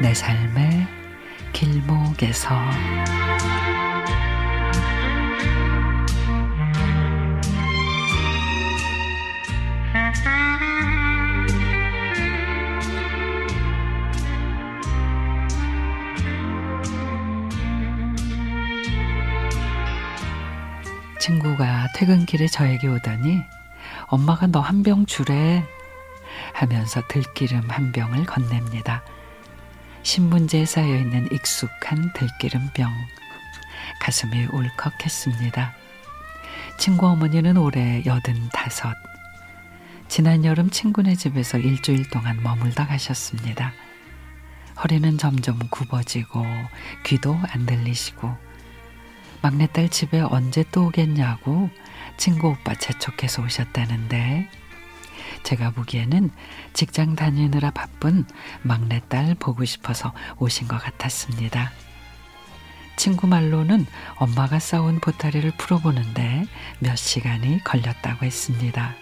내 삶의 길목에서. 친구가 퇴근길에 저에게 오더니 엄마가 너 한 병 주래 하면서 들기름 한 병을 건넵니다. 신문지에 쌓여 있는 익숙한 들기름병. 가슴이 울컥했습니다. 친구 어머니는 올해 여든 다섯. 지난 여름 친구네 집에서 일주일 동안 머물다 가셨습니다. 허리는 점점 굽어지고 귀도 안 들리시고 막내딸 집에 언제 또 오겠냐고 친구 오빠 재촉해서 오셨다는데 제가 보기에는 직장 다니느라 바쁜 막내딸 보고 싶어서 오신 것 같았습니다. 친구 말로는 엄마가 싸운 보따리를 풀어보는데 몇 시간이 걸렸다고 했습니다.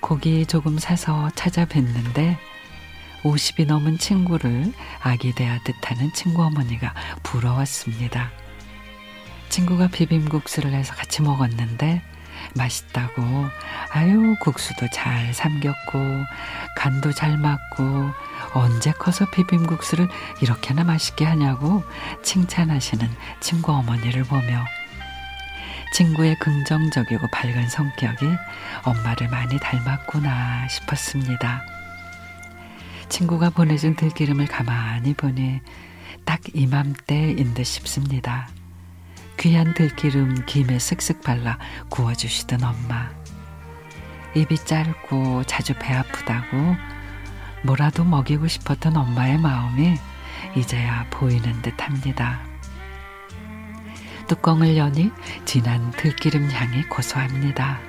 고기 조금 사서 찾아뵀는데 50이 넘은 친구를 아기 대하듯 하는 친구 어머니가 부러웠습니다. 친구가 비빔국수를 해서 같이 먹었는데 맛있다고 아유 국수도 잘 삼겼고 간도 잘 맞고 언제 커서 비빔국수를 이렇게나 맛있게 하냐고 칭찬하시는 친구 어머니를 보며 친구의 긍정적이고 밝은 성격이 엄마를 많이 닮았구나 싶었습니다. 친구가 보내준 들기름을 가만히 보니 딱 이맘때인 듯 싶습니다. 귀한 들기름 김에 쓱쓱 발라 구워주시던 엄마. 입이 짧고 자주 배 아프다고 뭐라도 먹이고 싶었던 엄마의 마음이 이제야 보이는 듯 합니다. 뚜껑을 여니 진한 들기름 향이 고소합니다.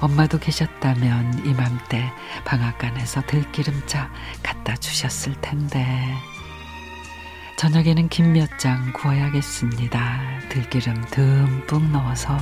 엄마도 계셨다면 이맘때 방앗간에서 들기름차 갖다 주셨을 텐데. 저녁에는 김 몇 장 구워야겠습니다. 들기름 듬뿍 넣어서.